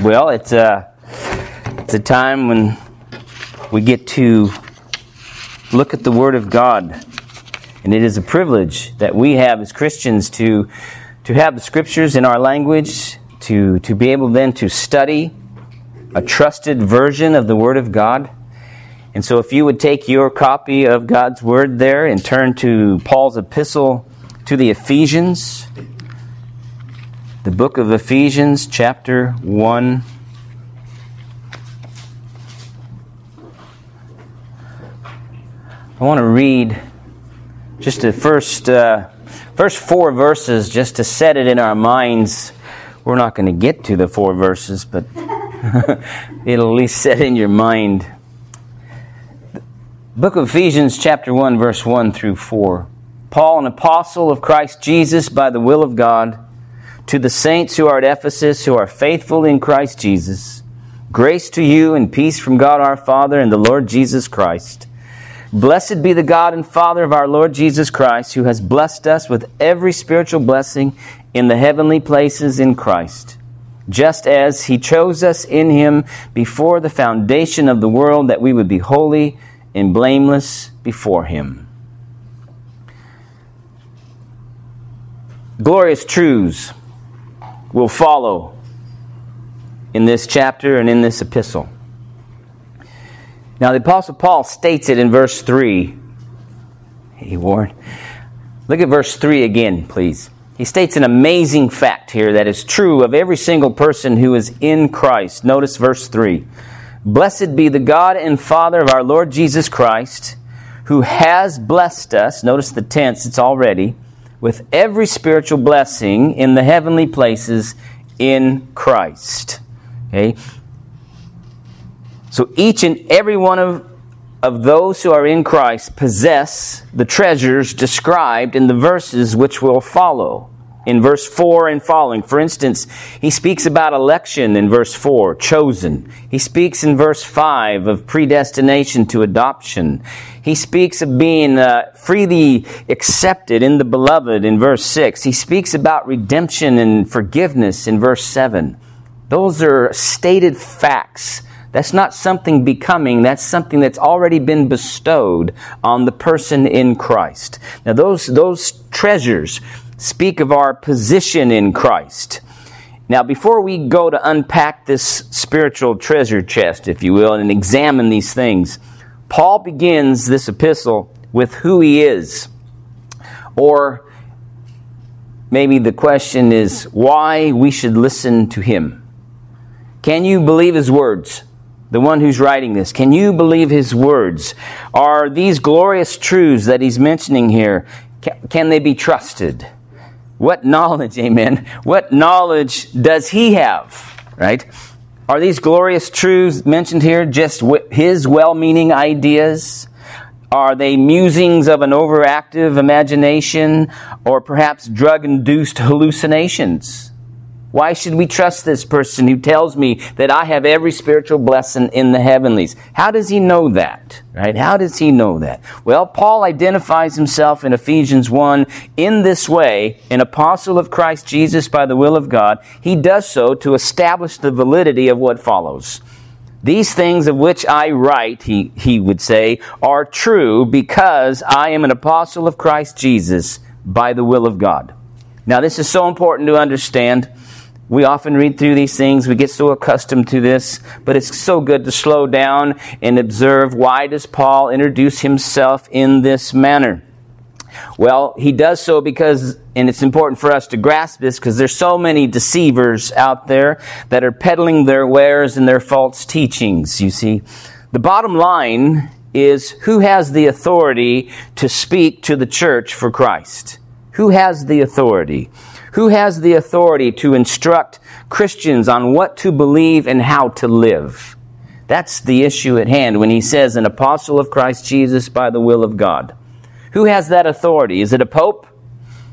Well, it's a, it's a time when we get to look at the Word of God. And it is a privilege that we have as Christians to, to have the Scriptures in our language, to, to be able then to study a trusted version of the Word of God. And so, if you would take your copy of God's Word there and turn to Paul's epistle to the Ephesians, the book of Ephesians, chapter 1. I want to read just the first, uh, first four verses just to set it in our minds. We're not going to get to the four verses, but it'll at least set in your mind. Book of Ephesians, chapter 1, verse 1 through 4. Paul, an apostle of Christ Jesus by the will of God to the saints who are at Ephesus, who are faithful in Christ Jesus, grace to you and peace from God our Father and the Lord Jesus Christ. Blessed be the God and Father of our Lord Jesus Christ, who has blessed us with every spiritual blessing in the heavenly places in Christ, just as he chose us in him before the foundation of the world that we would be holy and blameless before him. Glorious truths will follow in this chapter and in this epistle. Now, the Apostle Paul states it in verse 3. Hey, Warren. Look at verse 3 again, please. He states an amazing fact here that is true of every single person who is in Christ. Notice verse 3. Blessed be the God and Father of our Lord Jesus Christ, who has blessed us. Notice the tense, it's already with every spiritual blessing in the heavenly places in Christ. Okay? So each and every one of, of those who are in Christ possess the treasures described in the verses which will follow in verse 4 and following. For instance, he speaks about election in verse 4, chosen. He speaks in verse 5 of predestination to adoption. He speaks of being uh, freely accepted in the beloved in verse 6. He speaks about redemption and forgiveness in verse 7. Those are stated facts. That's not something becoming, that's something that's already been bestowed on the person in Christ. Now, those, those treasures, speak of our position in Christ. Now, before we go to unpack this spiritual treasure chest, if you will, and examine these things, Paul begins this epistle with who he is. Or maybe the question is why we should listen to him. Can you believe his words? The one who's writing this, can you believe his words? Are these glorious truths that he's mentioning here, can, they be trusted? What knowledge, amen? What knowledge does he have, right? Are these glorious truths mentioned here just his well meaning ideas? Are they musings of an overactive imagination or perhaps drug induced hallucinations? Why should we trust this person who tells me that I have every spiritual blessing in the heavenlies? How does he know that? Right? How does he know that? Well, Paul identifies himself in Ephesians 1 in this way, an apostle of Christ Jesus by the will of God. He does so to establish the validity of what follows. These things of which I write, he, he would say, are true because I am an apostle of Christ Jesus by the will of God. Now, this is so important to understand we often read through these things, we get so accustomed to this, but it's so good to slow down and observe why does Paul introduce himself in this manner? Well, he does so because, and it's important for us to grasp this because there's so many deceivers out there that are peddling their wares and their false teachings, you see. The bottom line is who has the authority to speak to the church for Christ? Who has the authority? Who has the authority to instruct Christians on what to believe and how to live? That's the issue at hand when he says, an apostle of Christ Jesus by the will of God. Who has that authority? Is it a pope?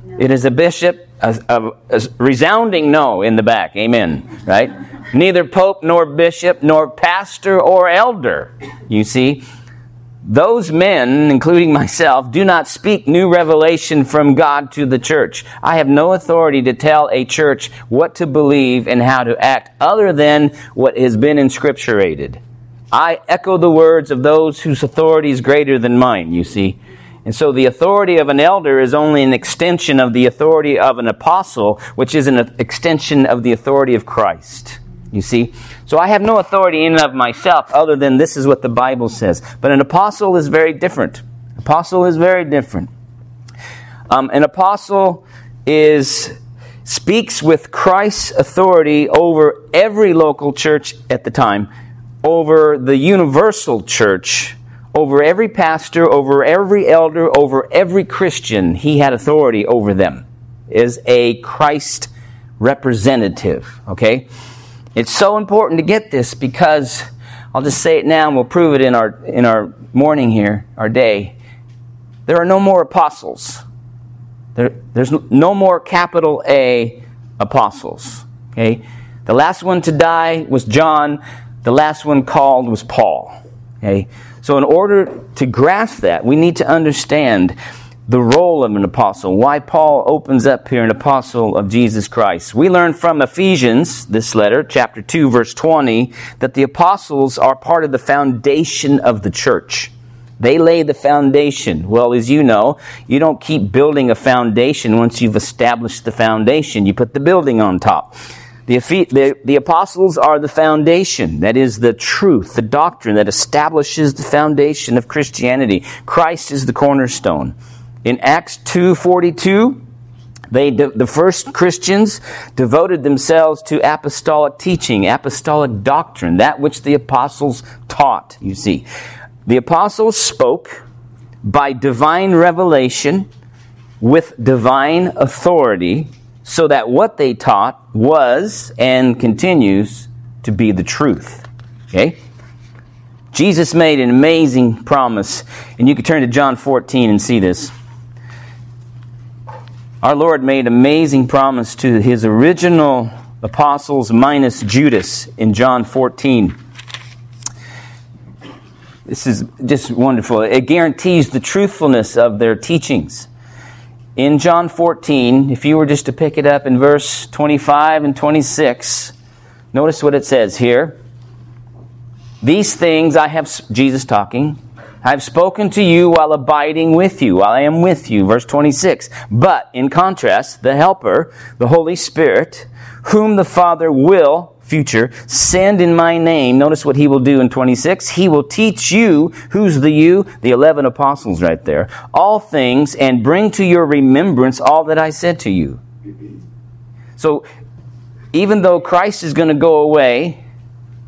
No. It is a bishop? A, a, a resounding no in the back. Amen. Right? Neither pope nor bishop nor pastor or elder. You see? Those men, including myself, do not speak new revelation from God to the church. I have no authority to tell a church what to believe and how to act other than what has been inscripturated. I echo the words of those whose authority is greater than mine, you see. And so the authority of an elder is only an extension of the authority of an apostle, which is an extension of the authority of Christ. You see? So I have no authority in and of myself other than this is what the Bible says. But an apostle is very different. Apostle is very different. Um, an apostle is speaks with Christ's authority over every local church at the time, over the universal church, over every pastor, over every elder, over every Christian. He had authority over them. Is a Christ representative. Okay. It's so important to get this because I'll just say it now and we'll prove it in our, in our morning here, our day. There are no more apostles. There, there's no more capital A apostles. Okay? The last one to die was John. The last one called was Paul. Okay? So in order to grasp that, we need to understand the role of an apostle, why Paul opens up here an apostle of Jesus Christ. We learn from Ephesians, this letter, chapter 2, verse 20, that the apostles are part of the foundation of the church. They lay the foundation. Well, as you know, you don't keep building a foundation once you've established the foundation. You put the building on top. The, the, the, apostles are the foundation. That is the truth, the doctrine that establishes the foundation of Christianity. Christ is the cornerstone. In Acts 2:42, they the first Christians devoted themselves to apostolic teaching, apostolic doctrine, that which the apostles taught, you see. The apostles spoke by divine revelation with divine authority so that what they taught was and continues to be the truth. Okay? Jesus made an amazing promise, and you can turn to John 14 and see this. Our Lord made amazing promise to his original apostles minus Judas in John 14. This is just wonderful. It guarantees the truthfulness of their teachings. In John 14, if you were just to pick it up in verse 25 and 26, notice what it says here. These things I have, Jesus talking, I have spoken to you while abiding with you, while I am with you. Verse 26. But, in contrast, the Helper, the Holy Spirit, whom the Father will, future, send in my name. Notice what he will do in 26. He will teach you, who's the you? The 11 apostles right there, all things and bring to your remembrance all that I said to you. So, even though Christ is going to go away,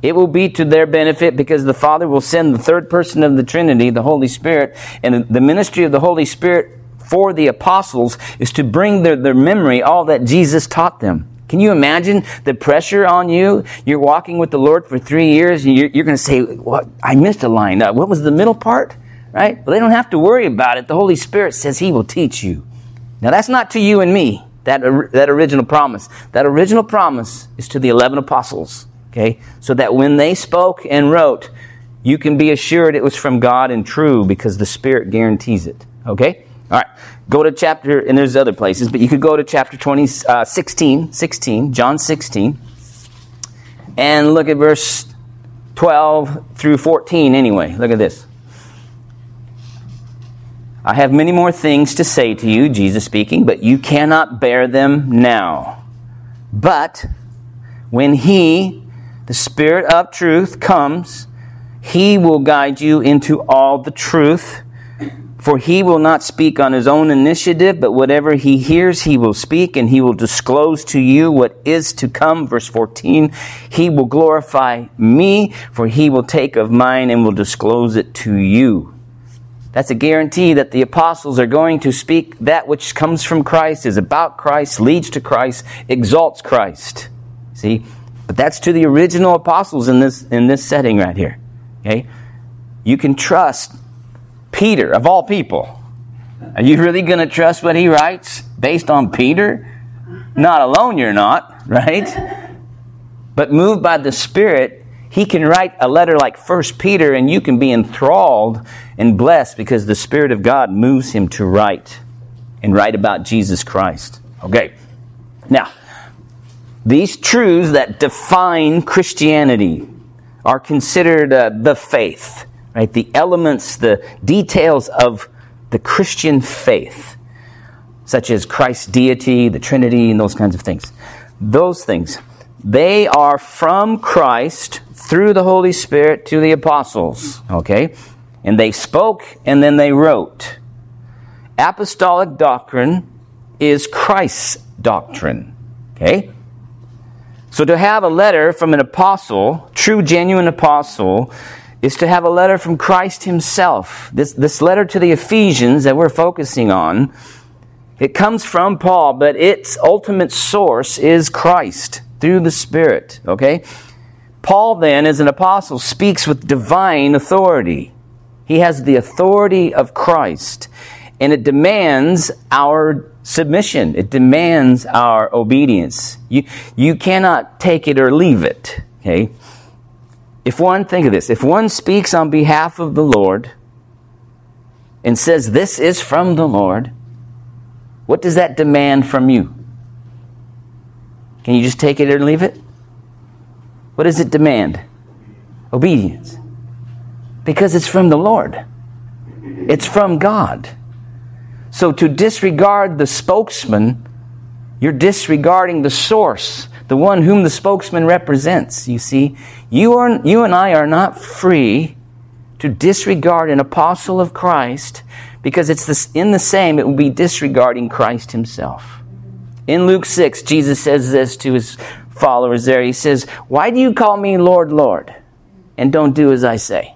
it will be to their benefit because the Father will send the third person of the Trinity, the Holy Spirit, and the ministry of the Holy Spirit for the apostles is to bring their, their memory all that Jesus taught them. Can you imagine the pressure on you? You're walking with the Lord for three years and you're, you're going to say, what? I missed a line. Uh, what was the middle part? Right? Well, they don't have to worry about it. The Holy Spirit says He will teach you. Now, that's not to you and me, that, that original promise. That original promise is to the 11 apostles. Okay? So that when they spoke and wrote, you can be assured it was from God and true because the Spirit guarantees it. Okay? All right. Go to chapter, and there's other places, but you could go to chapter 20, uh, 16, 16, John 16, and look at verse 12 through 14 anyway. Look at this. I have many more things to say to you, Jesus speaking, but you cannot bear them now. But when He, the Spirit of truth comes, he will guide you into all the truth. For he will not speak on his own initiative, but whatever he hears, he will speak, and he will disclose to you what is to come. Verse 14, he will glorify me, for he will take of mine and will disclose it to you. That's a guarantee that the apostles are going to speak that which comes from Christ, is about Christ, leads to Christ, exalts Christ. See? But that's to the original apostles in this, in this setting right here. Okay? You can trust Peter, of all people. Are you really going to trust what he writes based on Peter? Not alone, you're not, right? But moved by the Spirit, He can write a letter like First Peter and you can be enthralled and blessed because the Spirit of God moves him to write and write about Jesus Christ. Okay. Now, these truths that define Christianity are considered uh, the faith, right? The elements, the details of the Christian faith, such as Christ's deity, the Trinity, and those kinds of things. Those things, they are from Christ through the Holy Spirit to the apostles, okay? And they spoke and then they wrote. Apostolic doctrine is Christ's doctrine, okay? So to have a letter from an apostle, true, genuine apostle, is to have a letter from Christ himself. This, this letter to the Ephesians that we're focusing on, it comes from Paul, but its ultimate source is Christ through the Spirit, okay? Paul then, as an apostle, speaks with divine authority. He has the authority of Christ, and it demands our submission. It demands our obedience. You, you cannot take it or leave it. Okay? If one, think of this, if one speaks on behalf of the Lord and says, This is from the Lord, what does that demand from you? Can you just take it or leave it? What does it demand? Obedience. Because it's from the Lord, it's from God. So to disregard the spokesman, you're disregarding the source, the one whom the spokesman represents. You see, you, are, you and I are not free to disregard an apostle of Christ because it's this, in the same, it will be disregarding Christ himself. In Luke 6, Jesus says this to his followers there. He says, Why do you call me Lord, Lord, and don't do as I say?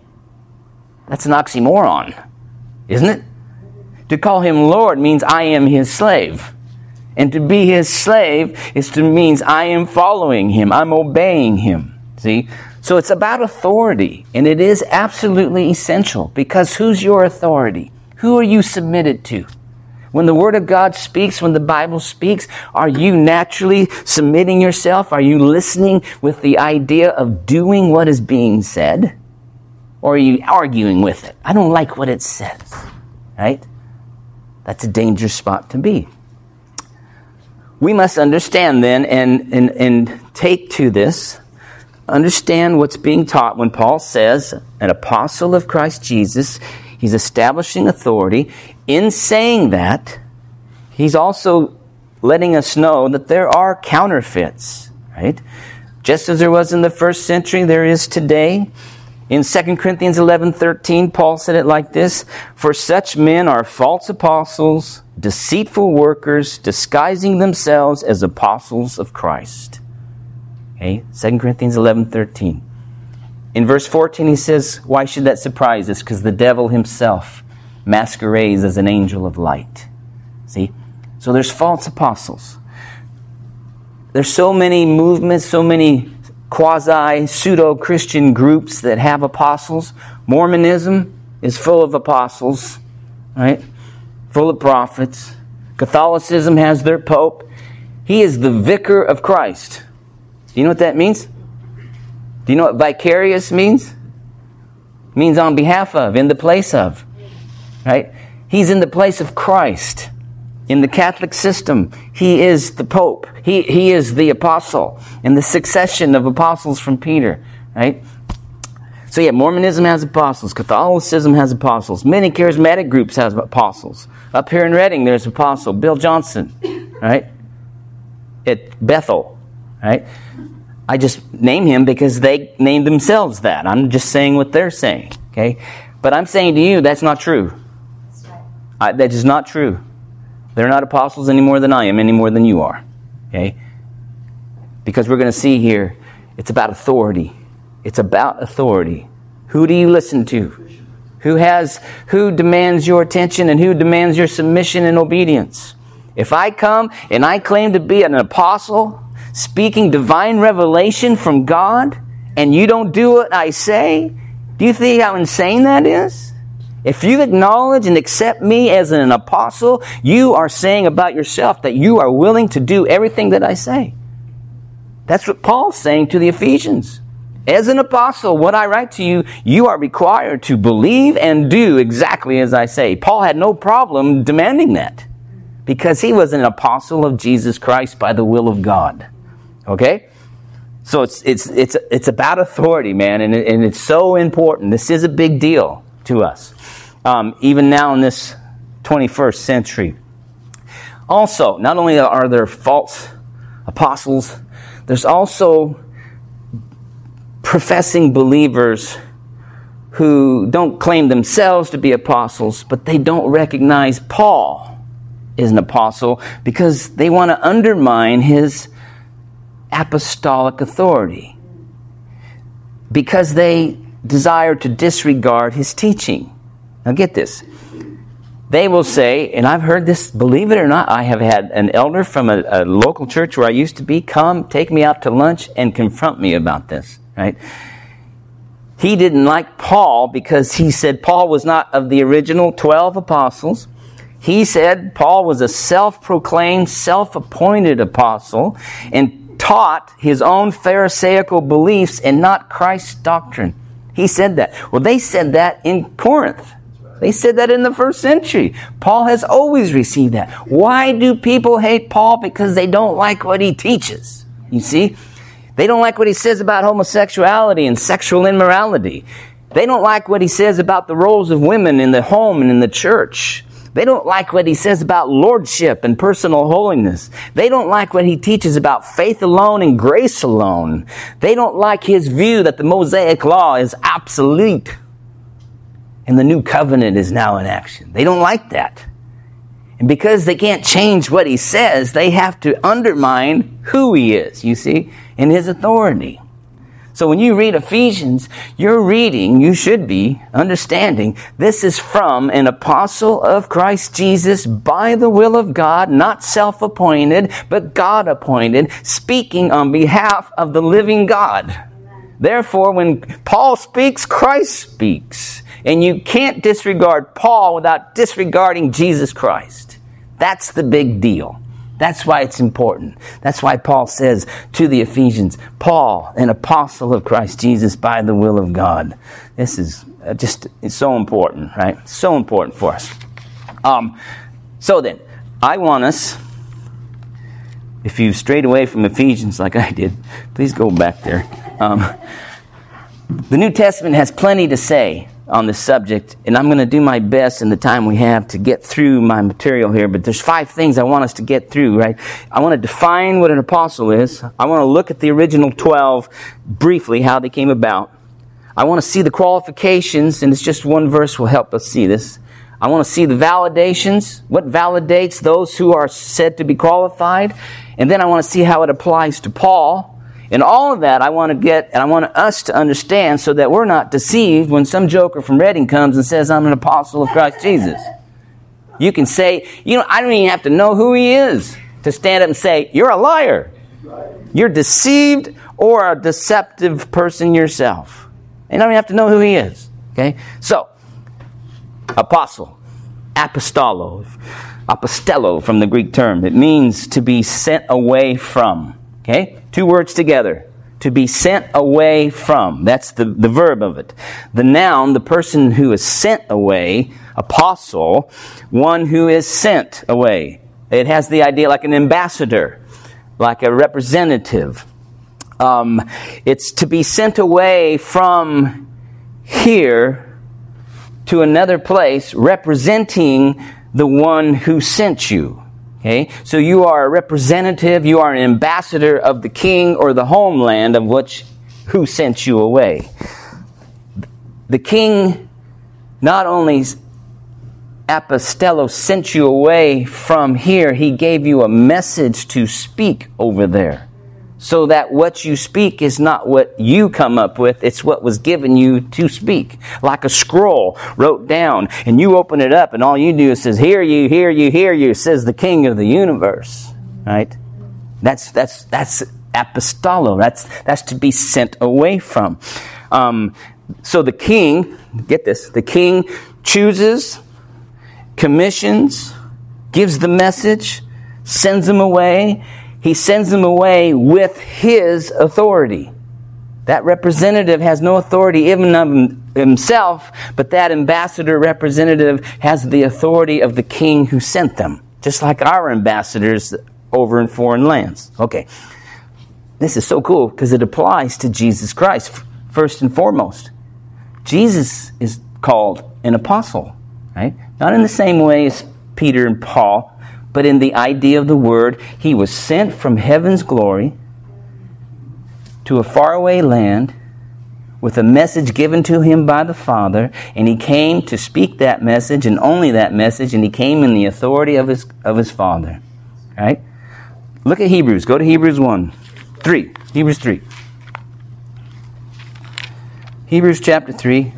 That's an oxymoron, isn't it? To call him Lord means I am his slave. And to be his slave is to means I am following him. I'm obeying him. See? So it's about authority, and it is absolutely essential because who's your authority? Who are you submitted to? When the Word of God speaks, when the Bible speaks, are you naturally submitting yourself? Are you listening with the idea of doing what is being said? Or are you arguing with it? I don't like what it says. Right? That's a dangerous spot to be. We must understand then and, and, and take to this, understand what's being taught when Paul says, an apostle of Christ Jesus, he's establishing authority. In saying that, he's also letting us know that there are counterfeits, right? Just as there was in the first century, there is today. In 2 Corinthians 11:13, Paul said it like this For such men are false apostles, deceitful workers, disguising themselves as apostles of Christ. Okay, 2 Corinthians 11:13. In verse 14, he says, Why should that surprise us? Because the devil himself masquerades as an angel of light. See? So there's false apostles. There's so many movements, so many quasi pseudo Christian groups that have apostles. Mormonism is full of apostles, right? Full of prophets. Catholicism has their pope. He is the vicar of Christ. Do you know what that means? Do you know what vicarious means? It means on behalf of, in the place of. Right? He's in the place of Christ in the Catholic system, he is the Pope. He, he is the apostle in the succession of apostles from Peter, right? So yeah, Mormonism has apostles. Catholicism has apostles. Many charismatic groups have apostles. Up here in Redding, there's apostle Bill Johnson, right? At Bethel, right? I just name him because they named themselves that. I'm just saying what they're saying, okay? But I'm saying to you, that's not true. I, that is not true. They're not apostles any more than I am, any more than you are. Okay? Because we're going to see here, it's about authority. It's about authority. Who do you listen to? Who has who demands your attention and who demands your submission and obedience? If I come and I claim to be an apostle speaking divine revelation from God and you don't do what I say, do you think how insane that is? If you acknowledge and accept me as an apostle, you are saying about yourself that you are willing to do everything that I say. That's what Paul's saying to the Ephesians. As an apostle, what I write to you, you are required to believe and do exactly as I say. Paul had no problem demanding that because he was an apostle of Jesus Christ by the will of God. Okay? So it's, it's, it's, it's about authority, man, and, it, and it's so important. This is a big deal to us, um, even now in this 21st century. Also, not only are there false apostles, there's also professing believers who don't claim themselves to be apostles, but they don't recognize Paul is an apostle because they want to undermine his apostolic authority. Because they desire to disregard his teaching. Now, get this. They will say, and I've heard this, believe it or not, I have had an elder from a, a local church where I used to be come, take me out to lunch, and confront me about this, right? He didn't like Paul because he said Paul was not of the original 12 apostles. He said Paul was a self proclaimed, self appointed apostle and taught his own Pharisaical beliefs and not Christ's doctrine. He said that. Well, they said that in Corinth. They said that in the first century. Paul has always received that. Why do people hate Paul? Because they don't like what he teaches. You see? They don't like what he says about homosexuality and sexual immorality. They don't like what he says about the roles of women in the home and in the church. They don't like what he says about lordship and personal holiness. They don't like what he teaches about faith alone and grace alone. They don't like his view that the Mosaic law is obsolete and the new covenant is now in action. They don't like that. And because they can't change what he says, they have to undermine who he is, you see, and his authority. So when you read Ephesians, you're reading, you should be understanding, this is from an apostle of Christ Jesus by the will of God, not self appointed, but God appointed, speaking on behalf of the living God. Therefore, when Paul speaks, Christ speaks. And you can't disregard Paul without disregarding Jesus Christ. That's the big deal. That's why it's important. That's why Paul says to the Ephesians, Paul, an apostle of Christ Jesus by the will of God. This is uh, just so important, right? So important for us. Um, so then, I want us, if you've strayed away from Ephesians like I did, please go back there. Um, the New Testament has plenty to say on this subject, and I'm going to do my best in the time we have to get through my material here. But there's five things I want us to get through, right? I want to define what an apostle is. I want to look at the original 12 briefly, how they came about. I want to see the qualifications, and it's just one verse will help us see this. I want to see the validations, what validates those who are said to be qualified, and then I want to see how it applies to Paul and all of that I want to get, and I want us to understand so that we're not deceived when some joker from Redding comes and says, I'm an apostle of Christ Jesus. You can say, you know, I don't even have to know who he is to stand up and say, you're a liar. You're deceived or a deceptive person yourself. And I don't even have to know who he is. Okay? So, apostle, apostolo, apostello from the Greek term. It means to be sent away from. Okay? Two words together. To be sent away from. That's the, the verb of it. The noun, the person who is sent away, apostle, one who is sent away. It has the idea like an ambassador, like a representative. Um, it's to be sent away from here to another place representing the one who sent you. Okay? So you are a representative, you are an ambassador of the king or the homeland of which who sent you away. The king not only apostello sent you away from here, he gave you a message to speak over there so that what you speak is not what you come up with, it's what was given you to speak. Like a scroll wrote down, and you open it up, and all you do is says, Hear you, hear you, hear you, says the King of the universe. Right? That's that's that's apostolo. That's that's to be sent away from. Um, so the king, get this, the king chooses, commissions, gives the message, sends them away, he sends them away with his authority. That representative has no authority even of himself, but that ambassador representative has the authority of the king who sent them, just like our ambassadors over in foreign lands. Okay. This is so cool because it applies to Jesus Christ first and foremost. Jesus is called an apostle, right? Not in the same way as Peter and Paul, but in the idea of the word. He was sent from heaven's glory to a faraway land with a message given to him by the Father, and he came to speak that message and only that message, and he came in the authority of his, of his Father. Right? Look at Hebrews. Go to Hebrews 1. 3. Hebrews 3. Hebrews chapter 3.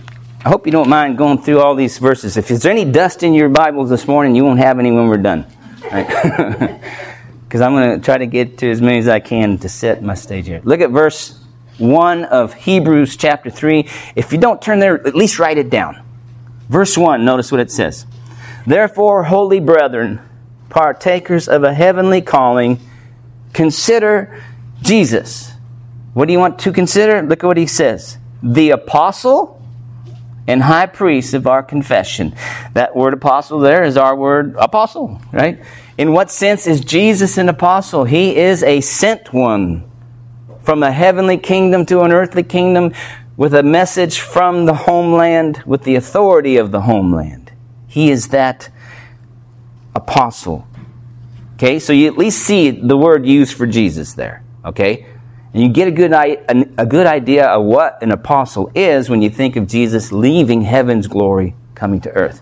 I hope you don't mind going through all these verses. If there's any dust in your Bibles this morning, you won't have any when we're done. Right? because I'm going to try to get to as many as I can to set my stage here. Look at verse 1 of Hebrews chapter 3. If you don't turn there, at least write it down. Verse 1, notice what it says. Therefore, holy brethren, partakers of a heavenly calling, consider Jesus. What do you want to consider? Look at what he says. The apostle and high priest of our confession. That word apostle there is our word apostle, right? In what sense is Jesus an apostle? He is a sent one from a heavenly kingdom to an earthly kingdom with a message from the homeland with the authority of the homeland. He is that apostle. Okay, so you at least see the word used for Jesus there. Okay? And you get a good, a good idea of what an apostle is when you think of Jesus leaving heaven's glory coming to earth.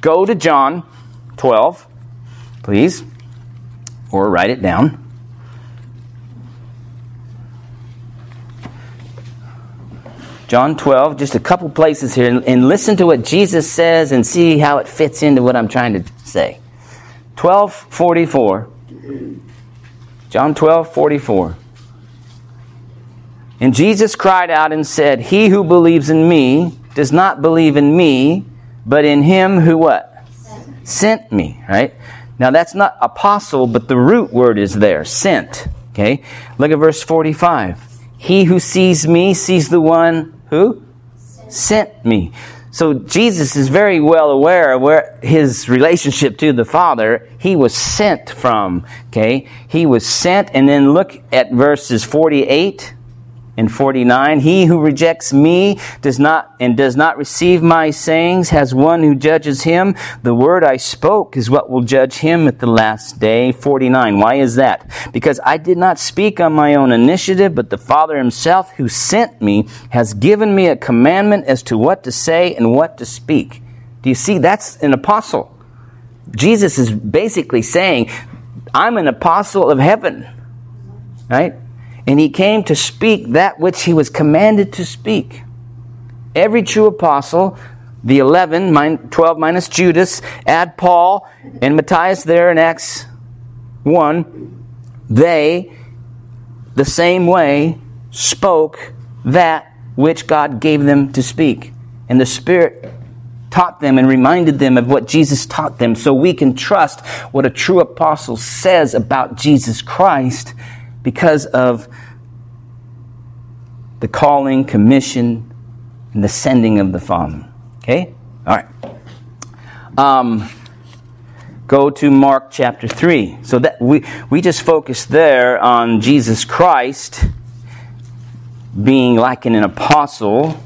Go to John 12 please, or write it down. John 12, just a couple places here, and, and, listen to what Jesus says and see how it fits into what I'm trying to say. 1244. John 12, 44. And Jesus cried out and said, He who believes in me does not believe in me, but in him who what? Sent, Sent me, right? Now that's not apostle, but the root word is there, sent. Okay? Look at verse 45. He who sees me sees the one who sent me. So Jesus is very well aware of where his relationship to the Father, he was sent from. Okay? He was sent, and then look at verses 48 in 49 he who rejects me does not and does not receive my sayings has one who judges him. The word i spoke is what will judge him at the last day. 49 why is that? Because i did not speak on my own initiative but the father himself who sent me has given me a commandment as to what to say and what to speak. Do you see? That's an apostle. Jesus is basically saying i'm an apostle of heaven right and he came to speak that which he was commanded to speak. Every true apostle, the 11, 12 minus Judas, add Paul and Matthias there in Acts 1, they, the same way, spoke that which God gave them to speak. And the Spirit taught them and reminded them of what Jesus taught them so we can trust what a true apostle says about Jesus Christ because of the calling, commission, and the sending of the Father. Okay? All right. Um, go to Mark chapter 3. So that we, we just focused there on Jesus Christ being like an apostle.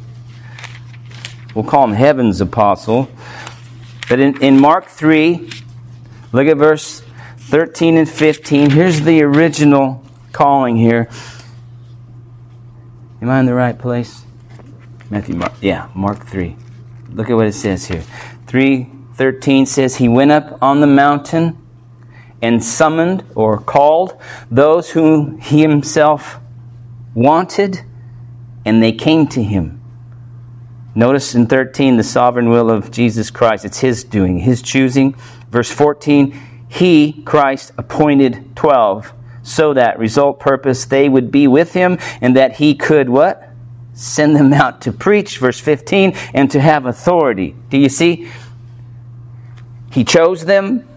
We'll call him heaven's apostle. But in, in Mark 3, look at verse 13 and 15. Here's the original calling here. Am I in the right place? Matthew, Mark, yeah, Mark 3. Look at what it says here. 3:13 says he went up on the mountain and summoned or called those whom he himself wanted and they came to him. Notice in 13 the sovereign will of Jesus Christ. It's his doing, his choosing. Verse 14, he, Christ, appointed 12 so that result purpose they would be with him and that he could what? Send them out to preach verse 15 and to have authority. Do you see? He chose them.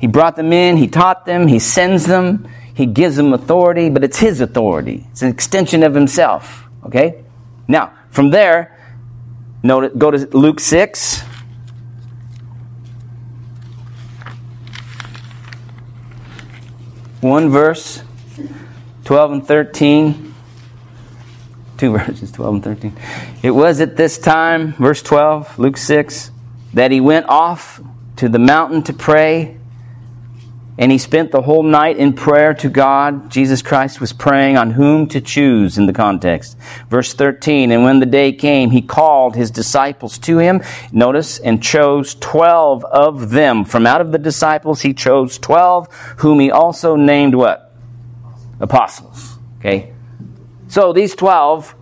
He brought them in. He taught them. He sends them. He gives them authority but it's his authority. It's an extension of himself. Okay? Now, from there, note, go to Luke 6. One verse, 12 and 13. Two verses, 12 and 13. It was at this time, verse 12, Luke 6, that he went off to the mountain to pray and he spent the whole night in prayer to God. Jesus Christ was praying on whom to choose in the context. Verse 13, and when the day came, he called his disciples to him, notice, and chose 12 of them. From out of the disciples, he chose 12, whom he also named what? Apostles. Okay? So these 12,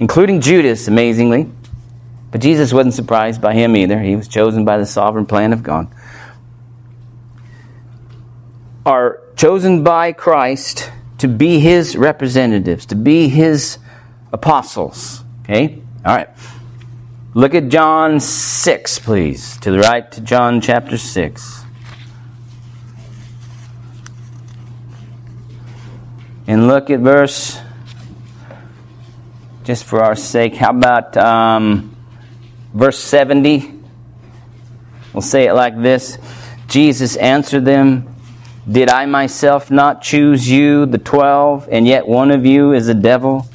including Judas, amazingly, but Jesus wasn't surprised by him either. He was chosen by the sovereign plan of God are chosen by Christ to be his representatives, to be his apostles. Okay? All right. Look at John 6, please. To the right to John chapter 6. And look at verse, just for our sake, how about um, verse 70? We'll say it like this Jesus answered them. Did I myself not choose you, the twelve, and yet one of you is a devil?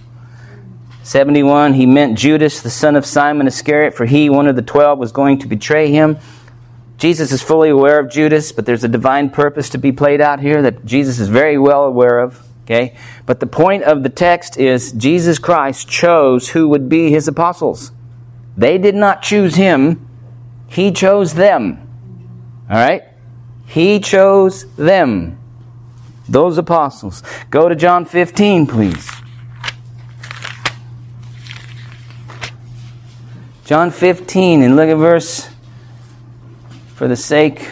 71, he meant Judas, the son of Simon Iscariot, for he, one of the twelve, was going to betray him. Jesus is fully aware of Judas, but there's a divine purpose to be played out here that Jesus is very well aware of. Okay? But the point of the text is Jesus Christ chose who would be his apostles. They did not choose him, he chose them. All right? He chose them, those apostles. Go to John 15, please. John 15, and look at verse, for the sake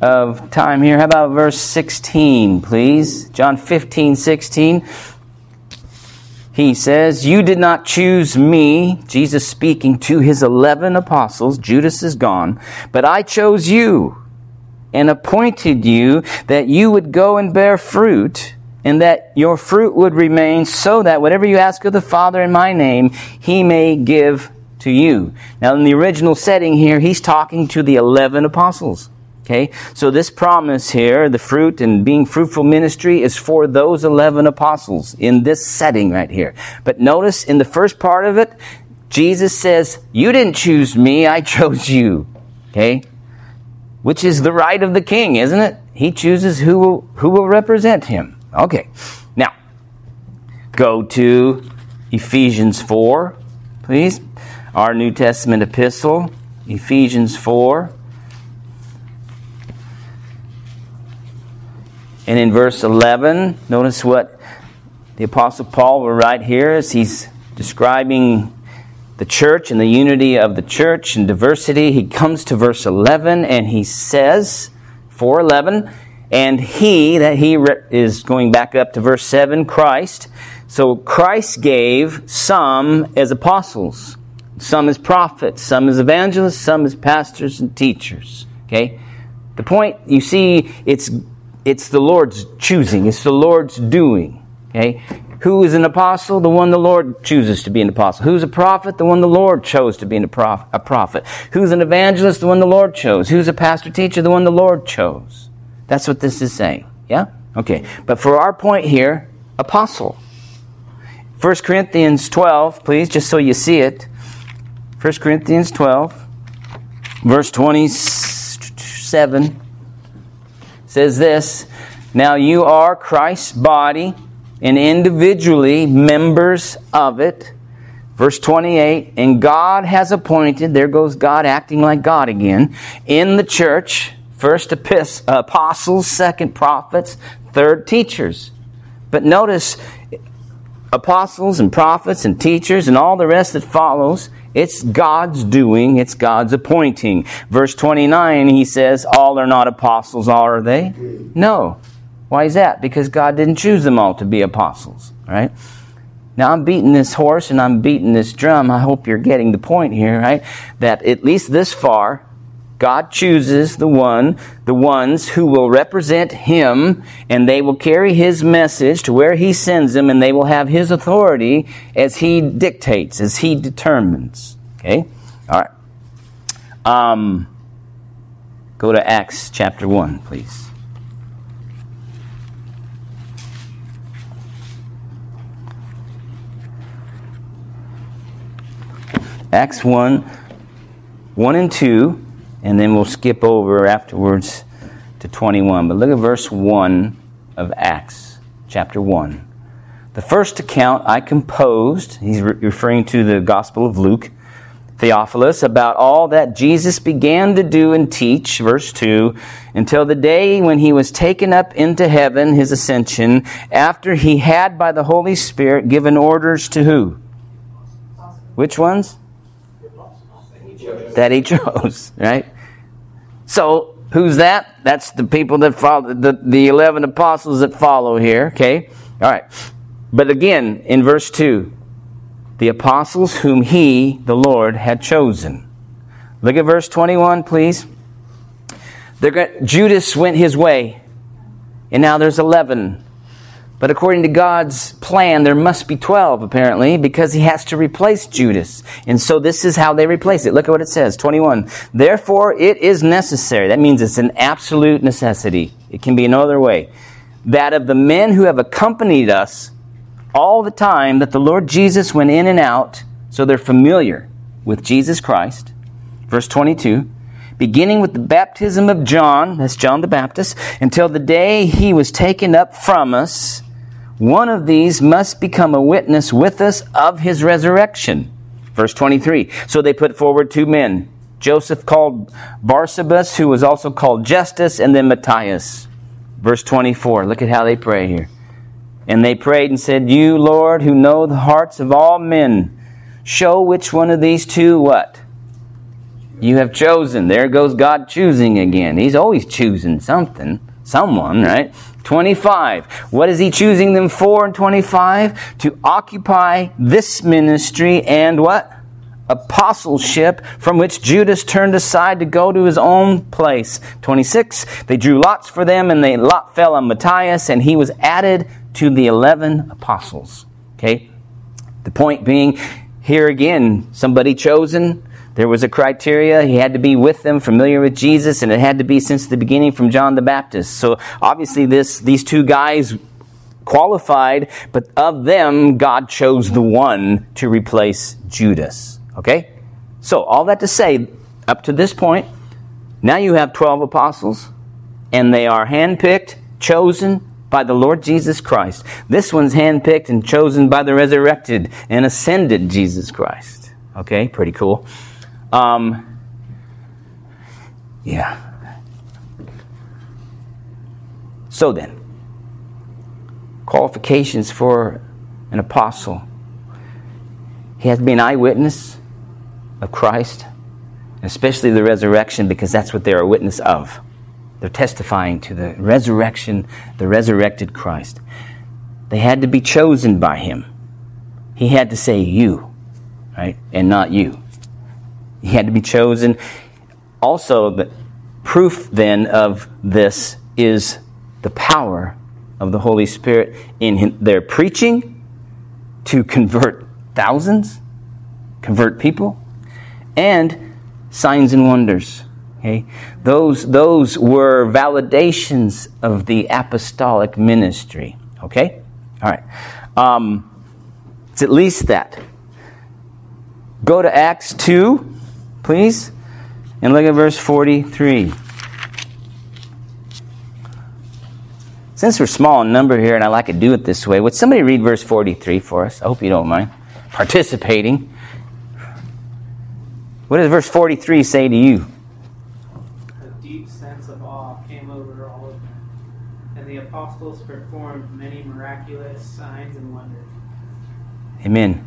of time here, how about verse 16, please? John 15, 16. He says, You did not choose me, Jesus speaking to his 11 apostles. Judas is gone, but I chose you and appointed you that you would go and bear fruit, and that your fruit would remain, so that whatever you ask of the Father in my name, he may give to you. Now, in the original setting here, he's talking to the 11 apostles. Okay? So this promise here, the fruit and being fruitful ministry is for those 11 apostles in this setting right here. But notice in the first part of it, Jesus says, you didn't choose me, I chose you. Okay? Which is the right of the king, isn't it? He chooses who will, who will represent him. Okay. Now, go to Ephesians 4, please. Our New Testament epistle, Ephesians 4. And in verse 11, notice what the Apostle Paul will write here as he's describing the church and the unity of the church and diversity. He comes to verse 11 and he says, 411, and he, that he is going back up to verse 7, Christ. So Christ gave some as apostles, some as prophets, some as evangelists, some as pastors and teachers. Okay? The point, you see, it's, it's the Lord's choosing, it's the Lord's doing. Okay? Who is an apostle? The one the Lord chooses to be an apostle. Who's a prophet? The one the Lord chose to be a prophet. Who's an evangelist? The one the Lord chose. Who's a pastor teacher? The one the Lord chose. That's what this is saying. Yeah? Okay. But for our point here, apostle. 1 Corinthians 12, please, just so you see it. 1 Corinthians 12, verse 27 says this Now you are Christ's body and individually members of it. Verse 28 And God has appointed, there goes God acting like God again, in the church, first apostles, second prophets, third teachers. But notice, apostles and prophets and teachers and all the rest that follows, it's God's doing, it's God's appointing. Verse 29, he says, All are not apostles, are they? No. Why is that? Because God didn't choose them all to be apostles, right? Now I'm beating this horse and I'm beating this drum. I hope you're getting the point here, right? That at least this far, God chooses the one, the ones who will represent Him, and they will carry His message to where He sends them, and they will have His authority as He dictates, as He determines. Okay? All right. Um, go to Acts chapter 1, please. Acts 1, 1 and 2, and then we'll skip over afterwards to 21. But look at verse 1 of Acts, chapter 1. The first account I composed, he's re- referring to the Gospel of Luke, Theophilus, about all that Jesus began to do and teach, verse 2, until the day when he was taken up into heaven, his ascension, after he had by the Holy Spirit given orders to who? Which ones? That he chose, right? So, who's that? That's the people that follow, the, the 11 apostles that follow here, okay? All right. But again, in verse 2, the apostles whom he, the Lord, had chosen. Look at verse 21, please. Judas went his way, and now there's 11 but according to God's plan, there must be 12, apparently, because he has to replace Judas. And so this is how they replace it. Look at what it says 21. Therefore, it is necessary. That means it's an absolute necessity. It can be no other way. That of the men who have accompanied us all the time that the Lord Jesus went in and out, so they're familiar with Jesus Christ. Verse 22 beginning with the baptism of John, that's John the Baptist, until the day he was taken up from us, one of these must become a witness with us of his resurrection. Verse 23. So they put forward two men Joseph called Barsabas, who was also called Justus, and then Matthias. Verse 24. Look at how they pray here. And they prayed and said, You, Lord, who know the hearts of all men, show which one of these two what? You have chosen. There goes God choosing again. He's always choosing something, someone, right? 25. What is he choosing them for in 25? To occupy this ministry and what? Apostleship from which Judas turned aside to go to his own place. 26. They drew lots for them and the lot fell on Matthias and he was added to the 11 apostles. Okay? The point being, here again, somebody chosen, there was a criteria. He had to be with them, familiar with Jesus, and it had to be since the beginning from John the Baptist. So obviously this, these two guys qualified, but of them, God chose the one to replace Judas. Okay? So all that to say, up to this point, now you have 12 apostles, and they are handpicked, chosen, by the Lord Jesus Christ. This one's handpicked and chosen by the resurrected and ascended Jesus Christ. Okay, pretty cool. Um, yeah. So then, qualifications for an apostle. He has to be an eyewitness of Christ, especially the resurrection, because that's what they're a witness of. They're testifying to the resurrection, the resurrected Christ. They had to be chosen by him. He had to say you, right? And not you. He had to be chosen. Also, the proof then of this is the power of the Holy Spirit in their preaching to convert thousands, convert people, and signs and wonders. Okay? Those, those were validations of the apostolic ministry. Okay? All right. Um, it's at least that. Go to Acts 2 please? And look at verse 43. Since we're small in number here and I like to do it this way, would somebody read verse 43 for us? I hope you don't mind participating. What does verse 43 say to you? A deep sense of awe came over all of them, and the apostles performed many miraculous signs and wonders. Amen.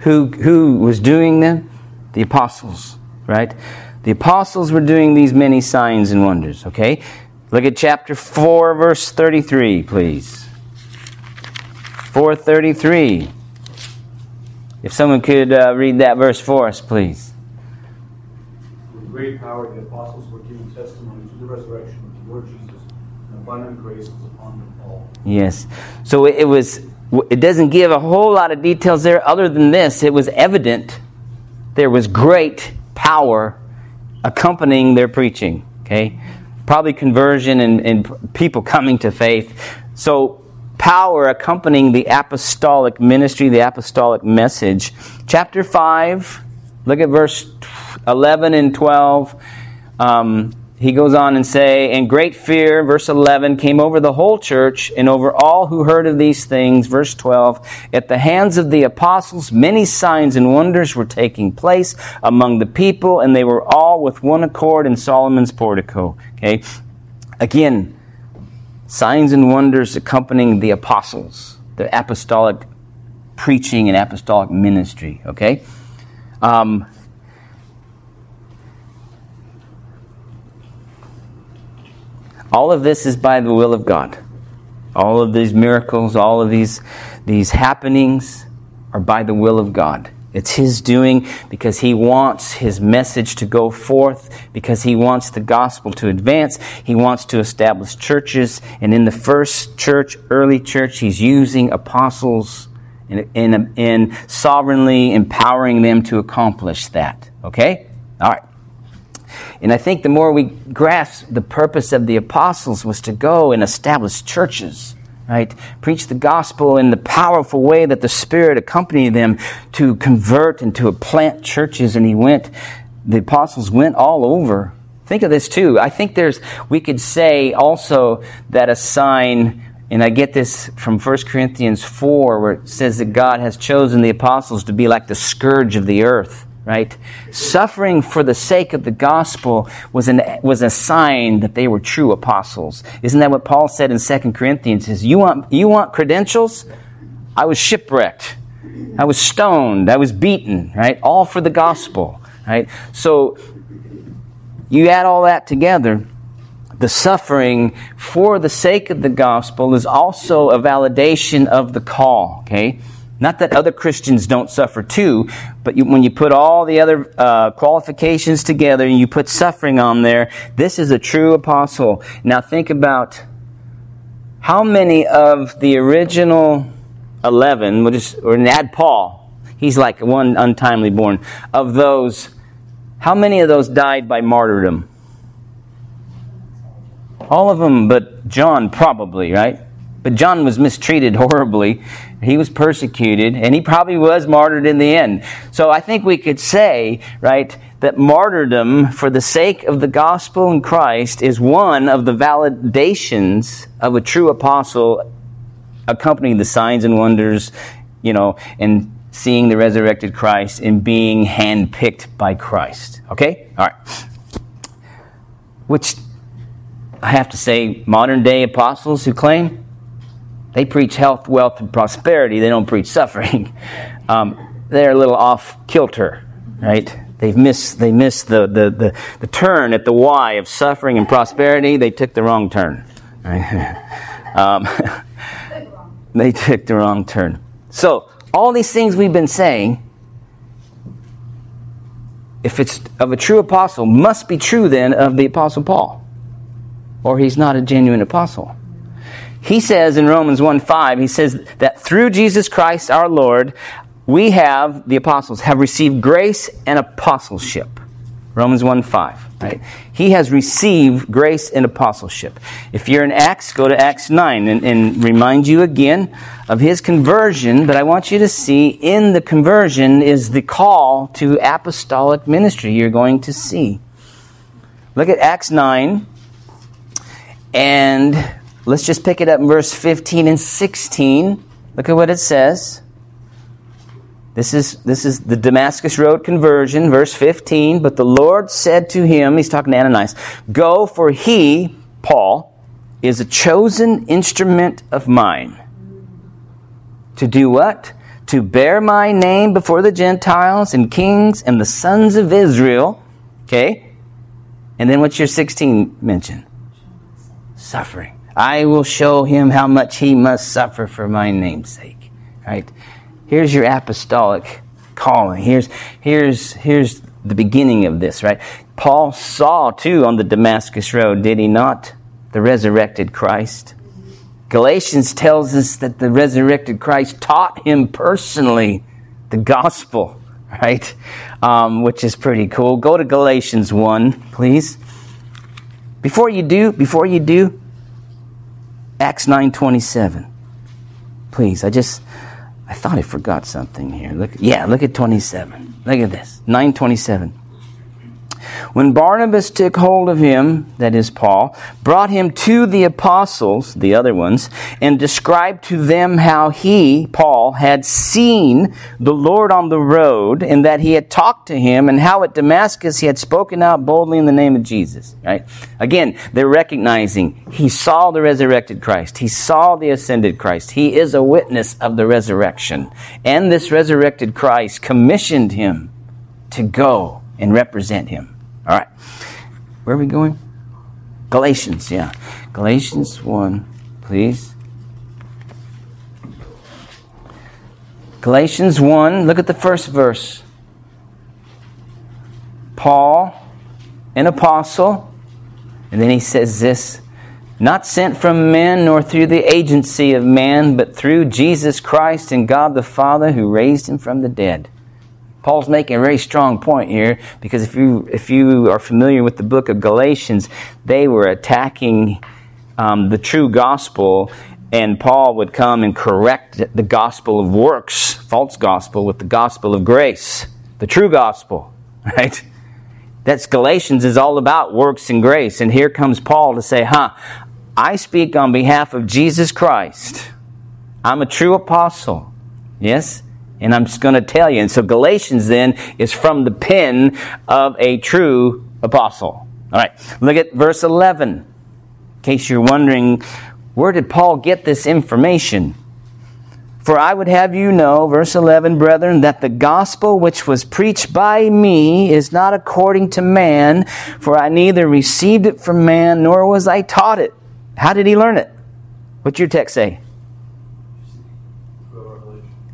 Who, who was doing them? The apostles, right? The apostles were doing these many signs and wonders, okay? Look at chapter 4, verse 33, please. 433. If someone could uh, read that verse for us, please. With great power the apostles were giving testimony to the resurrection of the Lord Jesus, and abundant grace was upon them all. Yes. So it was. It doesn't give a whole lot of details there, other than this. It was evident there was great power accompanying their preaching. Okay, probably conversion and, and people coming to faith. So power accompanying the apostolic ministry, the apostolic message. Chapter five. Look at verse 11 and 12. Um, he goes on and say, And great fear, verse 11, came over the whole church and over all who heard of these things. Verse 12, At the hands of the apostles, many signs and wonders were taking place among the people, and they were all with one accord in Solomon's portico. Okay? Again, signs and wonders accompanying the apostles, the apostolic preaching and apostolic ministry. Okay? Um, All of this is by the will of God. All of these miracles, all of these, these happenings are by the will of God. It's His doing because He wants His message to go forth, because He wants the gospel to advance. He wants to establish churches. And in the first church, early church, He's using apostles and, and sovereignly empowering them to accomplish that. Okay? All right. And I think the more we grasp the purpose of the apostles was to go and establish churches, right? Preach the gospel in the powerful way that the Spirit accompanied them to convert and to plant churches. And he went, the apostles went all over. Think of this too. I think there's, we could say also that a sign and I get this from 1 Corinthians 4, where it says that God has chosen the apostles to be like the scourge of the earth right? Suffering for the sake of the gospel was, an, was a sign that they were true apostles. Isn't that what Paul said in 2 Corinthians? Is you want, you want credentials? I was shipwrecked. I was stoned. I was beaten, right? All for the gospel, right? So you add all that together, the suffering for the sake of the gospel is also a validation of the call, okay? Not that other Christians don't suffer too, but you, when you put all the other uh, qualifications together and you put suffering on there, this is a true apostle. Now think about how many of the original 11, we'll just, or add Paul, he's like one untimely born, of those, how many of those died by martyrdom? All of them but John, probably, right? But John was mistreated horribly. He was persecuted, and he probably was martyred in the end. So I think we could say, right, that martyrdom for the sake of the gospel in Christ is one of the validations of a true apostle accompanying the signs and wonders, you know, and seeing the resurrected Christ and being handpicked by Christ. Okay? All right. Which I have to say, modern day apostles who claim they preach health, wealth, and prosperity. They don't preach suffering. Um, they're a little off kilter, right? They've missed, they missed the, the, the, the, turn at the Y of suffering and prosperity. They took the wrong turn. Right? um, they took the wrong turn. So, all these things we've been saying, if it's of a true apostle, must be true then of the apostle Paul. Or he's not a genuine apostle. He says in Romans 1 5, he says that through Jesus Christ our Lord, we have, the apostles, have received grace and apostleship. Romans 1 5, right? He has received grace and apostleship. If you're in Acts, go to Acts 9 and, and remind you again of his conversion. But I want you to see in the conversion is the call to apostolic ministry you're going to see. Look at Acts 9 and Let's just pick it up in verse 15 and 16. Look at what it says. This is, this is the Damascus Road conversion, verse 15. But the Lord said to him, He's talking to Ananias, Go, for he, Paul, is a chosen instrument of mine. To do what? To bear my name before the Gentiles and kings and the sons of Israel. Okay? And then what's your 16 mention? Suffering. I will show him how much he must suffer for my name's sake. Right? Here's your apostolic calling. Here's, here's, here's the beginning of this, right? Paul saw too on the Damascus Road, did he not? The resurrected Christ. Galatians tells us that the resurrected Christ taught him personally the gospel, right? Um, which is pretty cool. Go to Galatians 1, please. Before you do, before you do, Acts 9:27. Please, I just I thought I forgot something here. Look, yeah, look at 27. Look at this. 927. When Barnabas took hold of him, that is Paul, brought him to the apostles, the other ones, and described to them how he, Paul, had seen the Lord on the road and that he had talked to him and how at Damascus he had spoken out boldly in the name of Jesus, right? Again, they're recognizing he saw the resurrected Christ. He saw the ascended Christ. He is a witness of the resurrection. And this resurrected Christ commissioned him to go and represent him. All right. Where are we going? Galatians, yeah. Galatians 1, please. Galatians 1, look at the first verse. Paul, an apostle, and then he says this not sent from men nor through the agency of man, but through Jesus Christ and God the Father who raised him from the dead. Paul's making a very strong point here because if you if you are familiar with the book of Galatians, they were attacking um, the true gospel, and Paul would come and correct the gospel of works, false gospel, with the gospel of grace, the true gospel, right? That's Galatians is all about works and grace, and here comes Paul to say, "Huh, I speak on behalf of Jesus Christ. I'm a true apostle." Yes. And I'm just going to tell you. And so Galatians then is from the pen of a true apostle. All right, look at verse 11. In case you're wondering, where did Paul get this information? For I would have you know, verse 11, brethren, that the gospel which was preached by me is not according to man, for I neither received it from man, nor was I taught it. How did he learn it? What's your text say?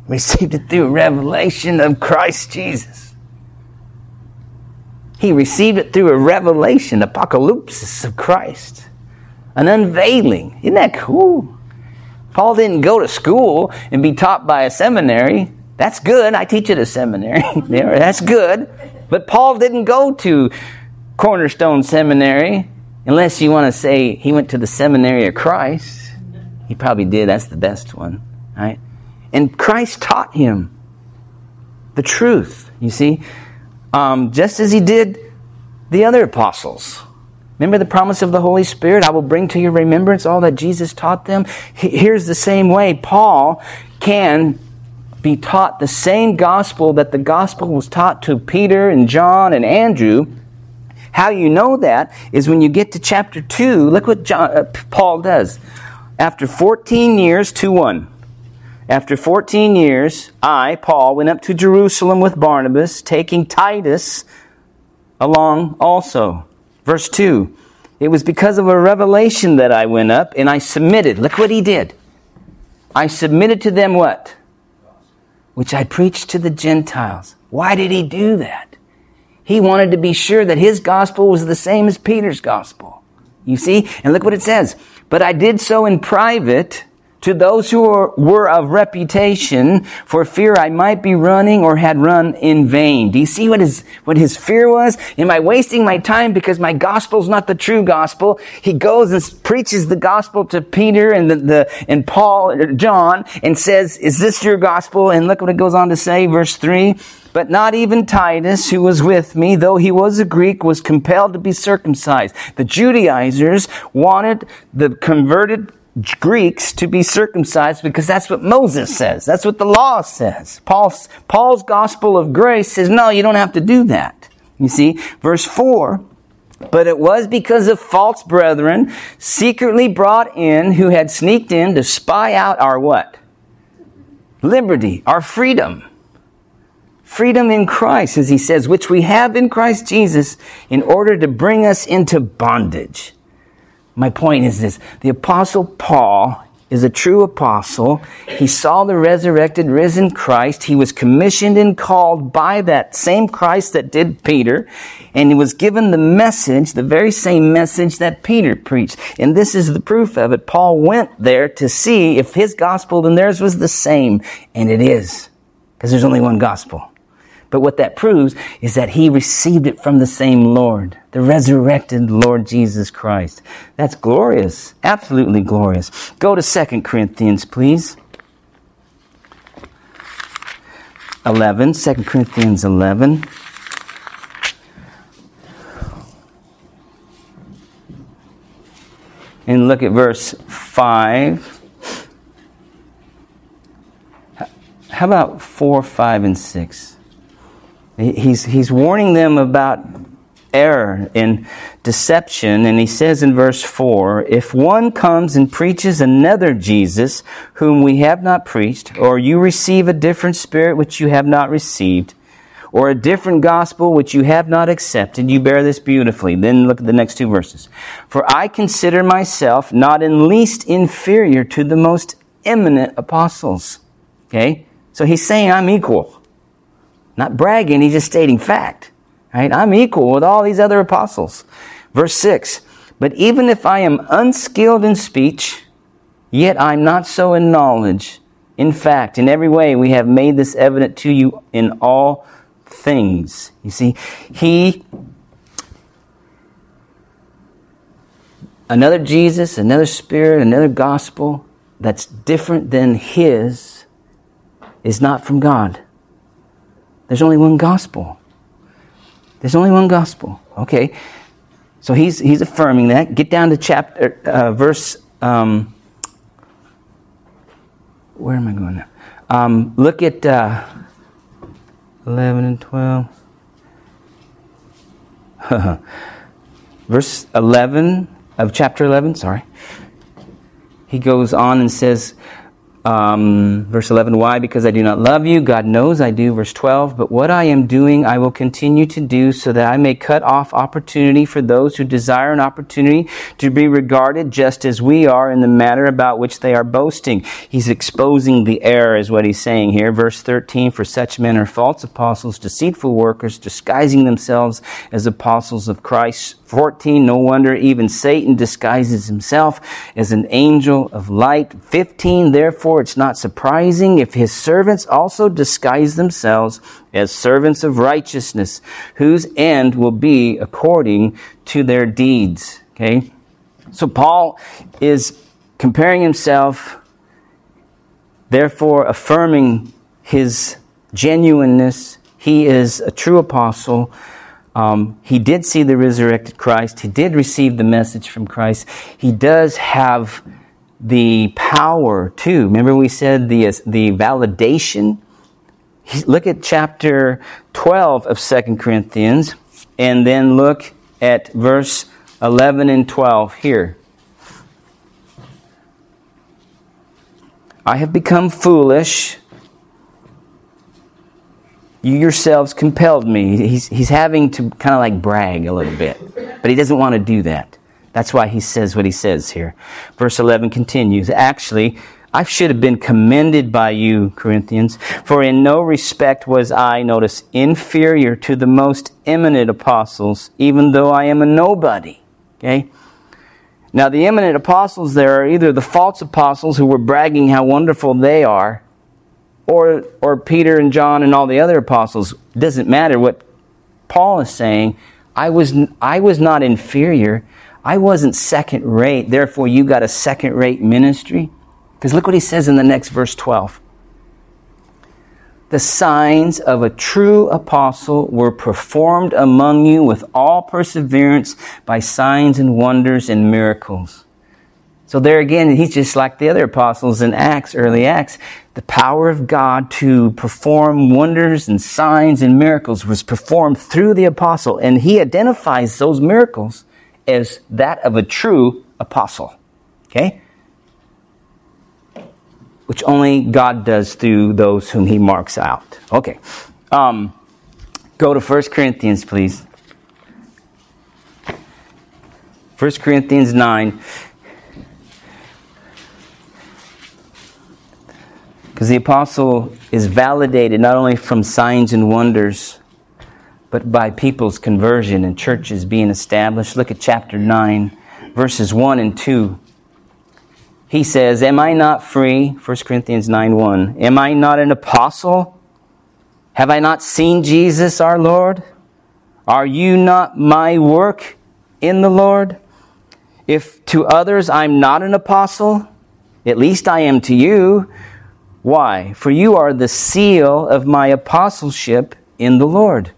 Received it through revelation of Christ Jesus. He received it through a revelation, apocalypse of Christ, an unveiling. Isn't that cool? Paul didn't go to school and be taught by a seminary. That's good. I teach at a seminary. That's good. But Paul didn't go to Cornerstone Seminary unless you want to say he went to the seminary of Christ. He probably did. That's the best one, right? And Christ taught him the truth, you see, um, just as he did the other apostles. Remember the promise of the Holy Spirit? I will bring to your remembrance all that Jesus taught them. Here's the same way Paul can be taught the same gospel that the gospel was taught to Peter and John and Andrew. How you know that is when you get to chapter 2, look what John, uh, Paul does. After 14 years, 2 1. After 14 years, I, Paul, went up to Jerusalem with Barnabas, taking Titus along also. Verse 2 It was because of a revelation that I went up and I submitted. Look what he did. I submitted to them what? Which I preached to the Gentiles. Why did he do that? He wanted to be sure that his gospel was the same as Peter's gospel. You see? And look what it says. But I did so in private to those who were, of reputation for fear I might be running or had run in vain. Do you see what his, what his fear was? Am I wasting my time because my gospel's not the true gospel? He goes and preaches the gospel to Peter and the, the and Paul, uh, John, and says, is this your gospel? And look what it goes on to say, verse three. But not even Titus, who was with me, though he was a Greek, was compelled to be circumcised. The Judaizers wanted the converted Greeks to be circumcised because that's what Moses says. That's what the law says. Paul's, Paul's gospel of grace says, no, you don't have to do that. You see, verse 4, but it was because of false brethren secretly brought in who had sneaked in to spy out our what? Liberty, our freedom. Freedom in Christ, as he says, which we have in Christ Jesus in order to bring us into bondage. My point is this the Apostle Paul is a true apostle. He saw the resurrected, risen Christ. He was commissioned and called by that same Christ that did Peter. And he was given the message, the very same message that Peter preached. And this is the proof of it. Paul went there to see if his gospel and theirs was the same. And it is. Because there's only one gospel. But what that proves is that he received it from the same Lord, the resurrected Lord Jesus Christ. That's glorious. Absolutely glorious. Go to 2 Corinthians, please. 11, 2 Corinthians 11. And look at verse 5. How about 4, 5, and 6? He's, he's warning them about error and deception. And he says in verse 4 If one comes and preaches another Jesus whom we have not preached, or you receive a different spirit which you have not received, or a different gospel which you have not accepted, you bear this beautifully. Then look at the next two verses. For I consider myself not in least inferior to the most eminent apostles. Okay? So he's saying I'm equal. Not bragging, he's just stating fact. Right? I'm equal with all these other apostles. Verse 6 But even if I am unskilled in speech, yet I'm not so in knowledge. In fact, in every way we have made this evident to you in all things. You see, he, another Jesus, another Spirit, another gospel that's different than his is not from God. There's only one gospel. There's only one gospel. Okay. So he's, he's affirming that. Get down to chapter, uh, verse, um, where am I going now? Um, look at uh, 11 and 12. verse 11 of chapter 11, sorry. He goes on and says, um, verse 11, why? Because I do not love you. God knows I do. Verse 12, but what I am doing, I will continue to do so that I may cut off opportunity for those who desire an opportunity to be regarded just as we are in the matter about which they are boasting. He's exposing the error, is what he's saying here. Verse 13, for such men are false apostles, deceitful workers, disguising themselves as apostles of Christ. 14, no wonder even Satan disguises himself as an angel of light. 15, therefore it's not surprising if his servants also disguise themselves as servants of righteousness, whose end will be according to their deeds. Okay? So Paul is comparing himself, therefore affirming his genuineness. He is a true apostle um, he did see the resurrected Christ. He did receive the message from Christ. He does have the power too. Remember, we said the the validation. Look at chapter twelve of Second Corinthians, and then look at verse eleven and twelve here. I have become foolish you yourselves compelled me. He's, he's having to kind of like brag a little bit, but he doesn't want to do that. That's why he says what he says here. Verse 11 continues Actually, I should have been commended by you, Corinthians, for in no respect was I, notice, inferior to the most eminent apostles, even though I am a nobody. Okay? Now, the eminent apostles there are either the false apostles who were bragging how wonderful they are, or, or Peter and John and all the other apostles. It doesn't matter what Paul is saying. I was, I was not inferior. I wasn't second rate. Therefore, you got a second rate ministry. Because look what he says in the next verse 12. The signs of a true apostle were performed among you with all perseverance by signs and wonders and miracles. So there again, he's just like the other apostles in Acts, early Acts the power of God to perform wonders and signs and miracles was performed through the apostle, and he identifies those miracles as that of a true apostle. Okay? Which only God does through those whom he marks out. Okay. Um, go to 1 Corinthians, please. 1 Corinthians 9. Because the apostle is validated not only from signs and wonders, but by people's conversion and churches being established. Look at chapter 9, verses 1 and 2. He says, Am I not free? 1 Corinthians 9 1. Am I not an apostle? Have I not seen Jesus our Lord? Are you not my work in the Lord? If to others I'm not an apostle, at least I am to you. Why? For you are the seal of my apostleship in the Lord.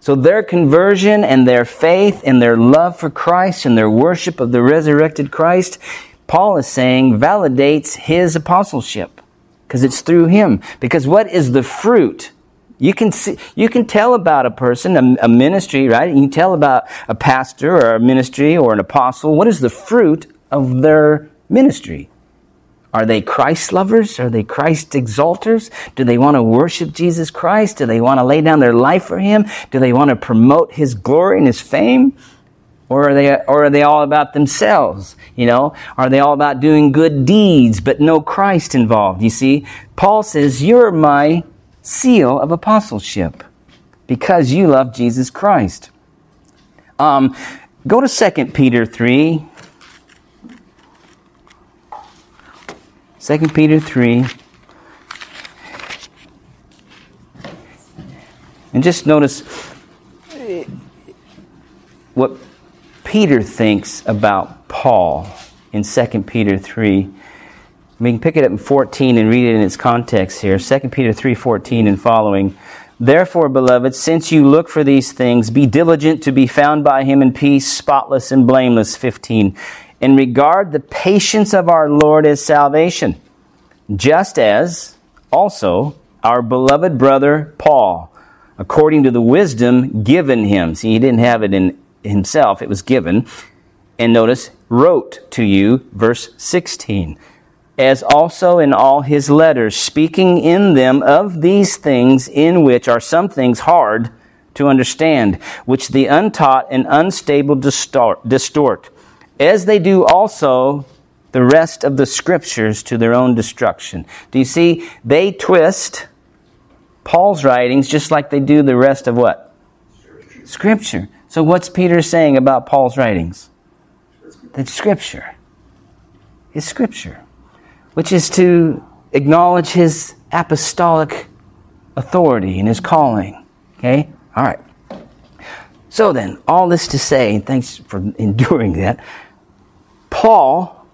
So their conversion and their faith and their love for Christ and their worship of the resurrected Christ, Paul is saying, validates his apostleship because it's through him. Because what is the fruit? You can see, you can tell about a person, a, a ministry, right? You can tell about a pastor or a ministry or an apostle. What is the fruit of their ministry? Are they Christ lovers? Are they Christ exalters? Do they want to worship Jesus Christ? Do they want to lay down their life for Him? Do they want to promote His glory and His fame? Or are they, or are they all about themselves? You know, are they all about doing good deeds, but no Christ involved? You see, Paul says, you're my seal of apostleship because you love Jesus Christ. Um, go to 2 Peter 3, 2 Peter 3. And just notice eh, what Peter thinks about Paul in 2 Peter 3. We can pick it up in 14 and read it in its context here. 2 Peter 3:14 and following. Therefore, beloved, since you look for these things, be diligent to be found by him in peace, spotless and blameless. 15 and regard the patience of our Lord as salvation, just as also our beloved brother Paul, according to the wisdom given him. See, he didn't have it in himself, it was given. And notice, wrote to you, verse 16, as also in all his letters, speaking in them of these things in which are some things hard to understand, which the untaught and unstable distort. distort as they do also the rest of the scriptures to their own destruction. Do you see? They twist Paul's writings just like they do the rest of what? Scripture. scripture. So what's Peter saying about Paul's writings? That scripture is scripture, which is to acknowledge his apostolic authority and his calling. Okay? All right. So then, all this to say, and thanks for enduring that. Paul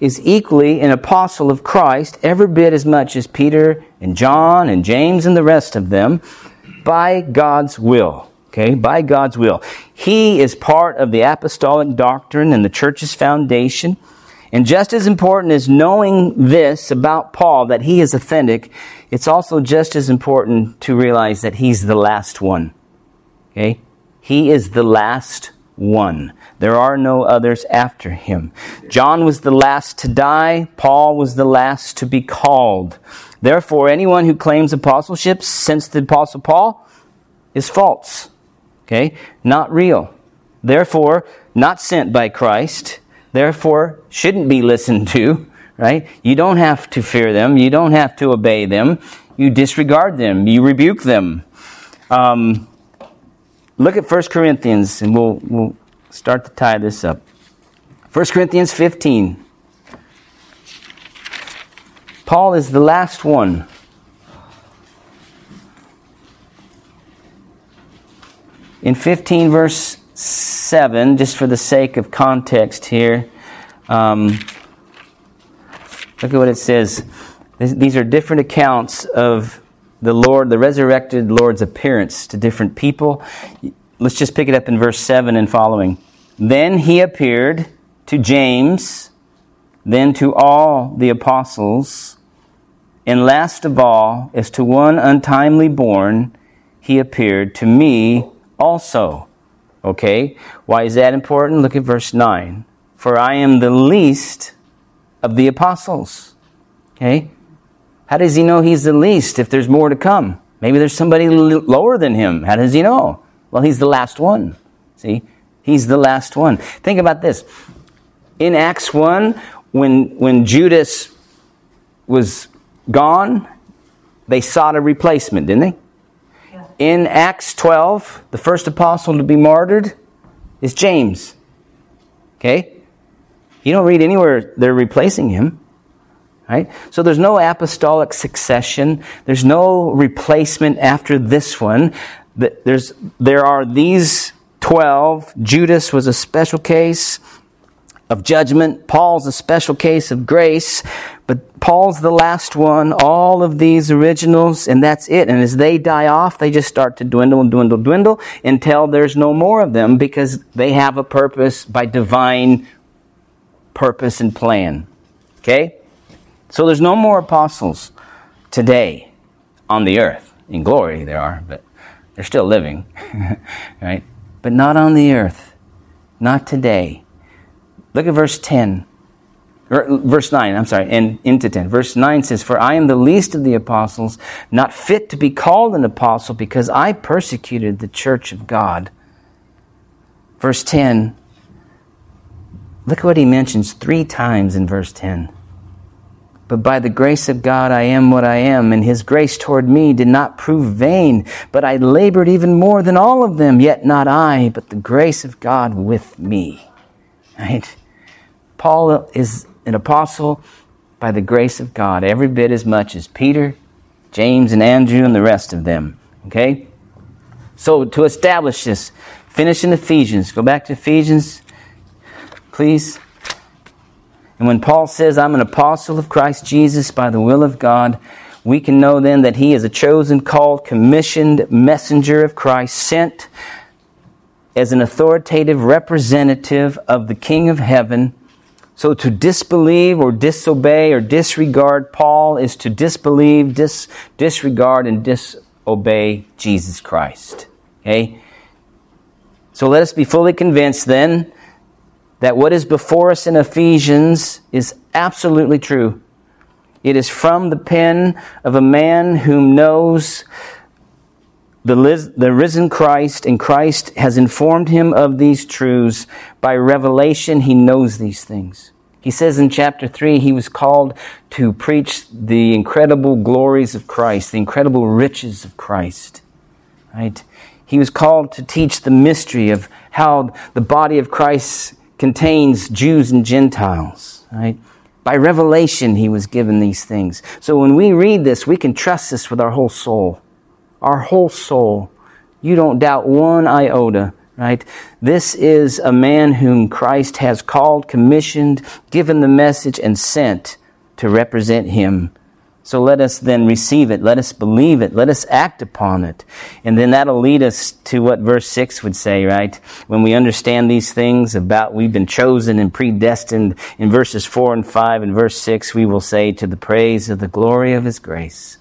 is equally an apostle of Christ, every bit as much as Peter and John and James and the rest of them, by God's will. Okay, by God's will. He is part of the apostolic doctrine and the church's foundation. And just as important as knowing this about Paul, that he is authentic, it's also just as important to realize that he's the last one. Okay? He is the last one. There are no others after him. John was the last to die. Paul was the last to be called. Therefore, anyone who claims apostleship since the apostle Paul is false. Okay? Not real. Therefore, not sent by Christ. Therefore, shouldn't be listened to. Right? You don't have to fear them. You don't have to obey them. You disregard them. You rebuke them. Um, Look at 1 Corinthians, and we'll, we'll start to tie this up. 1 Corinthians 15. Paul is the last one. In 15, verse 7, just for the sake of context here, um, look at what it says. These are different accounts of the Lord, the resurrected Lord's appearance to different people. Let's just pick it up in verse 7 and following. Then he appeared to James, then to all the apostles, and last of all, as to one untimely born, he appeared to me also. Okay? Why is that important? Look at verse 9. For I am the least of the apostles. Okay? How does he know he's the least if there's more to come? Maybe there's somebody lower than him. How does he know? Well, he's the last one. See? He's the last one. Think about this. In Acts 1, when, when Judas was gone, they sought a replacement, didn't they? Yeah. In Acts 12, the first apostle to be martyred is James. Okay? You don't read anywhere they're replacing him. Right? So there's no apostolic succession. There's no replacement after this one. There's, there are these 12. Judas was a special case of judgment. Paul's a special case of grace. But Paul's the last one. All of these originals, and that's it. And as they die off, they just start to dwindle and dwindle, dwindle until there's no more of them because they have a purpose by divine purpose and plan. Okay? So there's no more apostles today on the earth. In glory, there are, but they're still living, right? But not on the earth. Not today. Look at verse 10. Verse 9, I'm sorry, and into 10. Verse 9 says, For I am the least of the apostles, not fit to be called an apostle, because I persecuted the church of God. Verse 10, look at what he mentions three times in verse 10. But by the grace of God, I am what I am, and his grace toward me did not prove vain. But I labored even more than all of them, yet not I, but the grace of God with me. Right? Paul is an apostle by the grace of God, every bit as much as Peter, James, and Andrew, and the rest of them. Okay? So, to establish this, finish in Ephesians. Go back to Ephesians, please. And when Paul says, I'm an apostle of Christ Jesus by the will of God, we can know then that he is a chosen, called, commissioned messenger of Christ, sent as an authoritative representative of the King of heaven. So to disbelieve or disobey or disregard Paul is to disbelieve, dis, disregard, and disobey Jesus Christ. Okay? So let us be fully convinced then that what is before us in Ephesians is absolutely true. It is from the pen of a man whom knows the, the risen Christ, and Christ has informed him of these truths. By revelation, he knows these things. He says in chapter 3, he was called to preach the incredible glories of Christ, the incredible riches of Christ. Right? He was called to teach the mystery of how the body of Christ contains Jews and Gentiles, right? By revelation, he was given these things. So when we read this, we can trust this with our whole soul. Our whole soul. You don't doubt one iota, right? This is a man whom Christ has called, commissioned, given the message, and sent to represent him so let us then receive it. Let us believe it. Let us act upon it. And then that'll lead us to what verse 6 would say, right? When we understand these things about we've been chosen and predestined in verses 4 and 5 and verse 6, we will say, to the praise of the glory of his grace.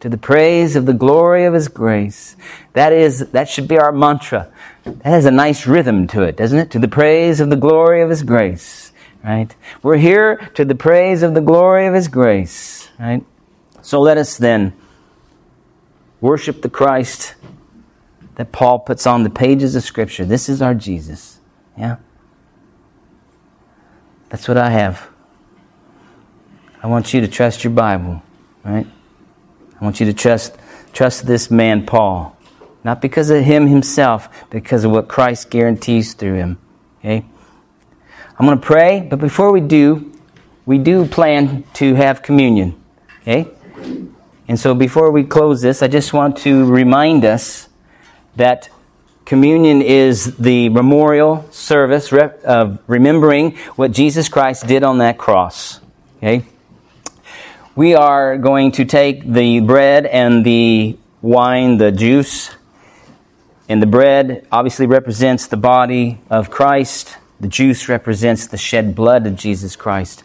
To the praise of the glory of his grace. That is, that should be our mantra. That has a nice rhythm to it, doesn't it? To the praise of the glory of his grace. Right? We're here to the praise of the glory of his grace. Right? So let us then worship the Christ that Paul puts on the pages of Scripture. This is our Jesus. Yeah? That's what I have. I want you to trust your Bible, right? I want you to trust trust this man Paul. Not because of him himself, because of what Christ guarantees through him. Okay? I'm going to pray, but before we do, we do plan to have communion. Okay? And so before we close this, I just want to remind us that communion is the memorial service of remembering what Jesus Christ did on that cross. Okay? We are going to take the bread and the wine, the juice, and the bread obviously represents the body of Christ. The juice represents the shed blood of Jesus Christ.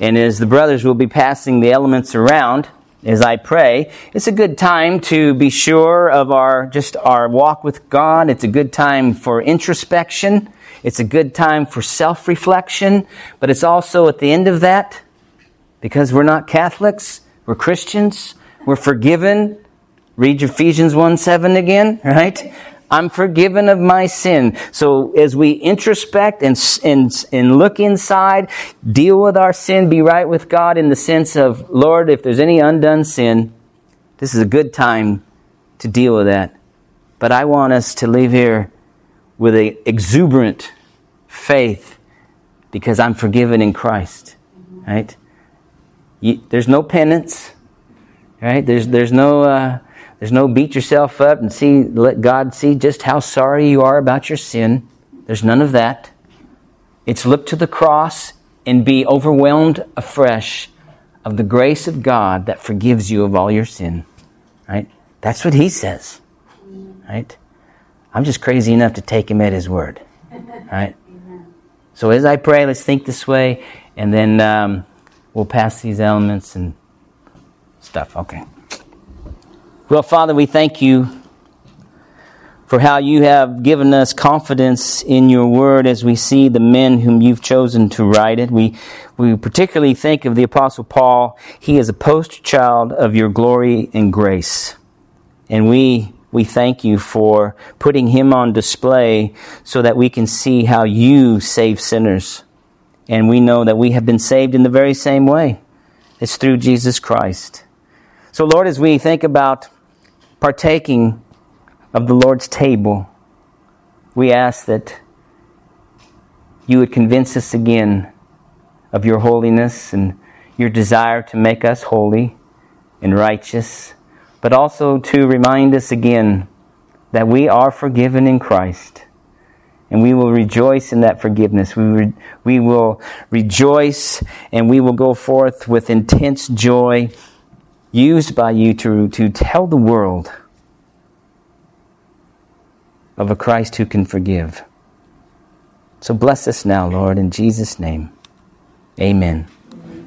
And as the brothers will be passing the elements around, as I pray, it's a good time to be sure of our just our walk with God. It's a good time for introspection. It's a good time for self-reflection, but it's also at the end of that because we're not Catholics, we're Christians, we're forgiven. Read Ephesians 1 7 again, right? I'm forgiven of my sin. So as we introspect and, and, and look inside, deal with our sin, be right with God in the sense of, Lord, if there's any undone sin, this is a good time to deal with that. But I want us to leave here with an exuberant faith because I'm forgiven in Christ. Right? You, there's no penance. Right? There's, there's no, uh, there's no beat yourself up and see, let God see just how sorry you are about your sin. There's none of that. It's look to the cross and be overwhelmed afresh of the grace of God that forgives you of all your sin. Right? That's what he says. Right? I'm just crazy enough to take him at his word. Right? So as I pray, let's think this way, and then um, we'll pass these elements and stuff. Okay. Well, Father, we thank you for how you have given us confidence in your word as we see the men whom you've chosen to write it. We, we particularly think of the Apostle Paul. He is a poster child of your glory and grace. And we, we thank you for putting him on display so that we can see how you save sinners. And we know that we have been saved in the very same way. It's through Jesus Christ. So, Lord, as we think about partaking of the Lord's table, we ask that you would convince us again of your holiness and your desire to make us holy and righteous, but also to remind us again that we are forgiven in Christ. And we will rejoice in that forgiveness. We, re- we will rejoice and we will go forth with intense joy used by you to, to tell the world of a Christ who can forgive. So bless us now, Lord, in Jesus' name. Amen.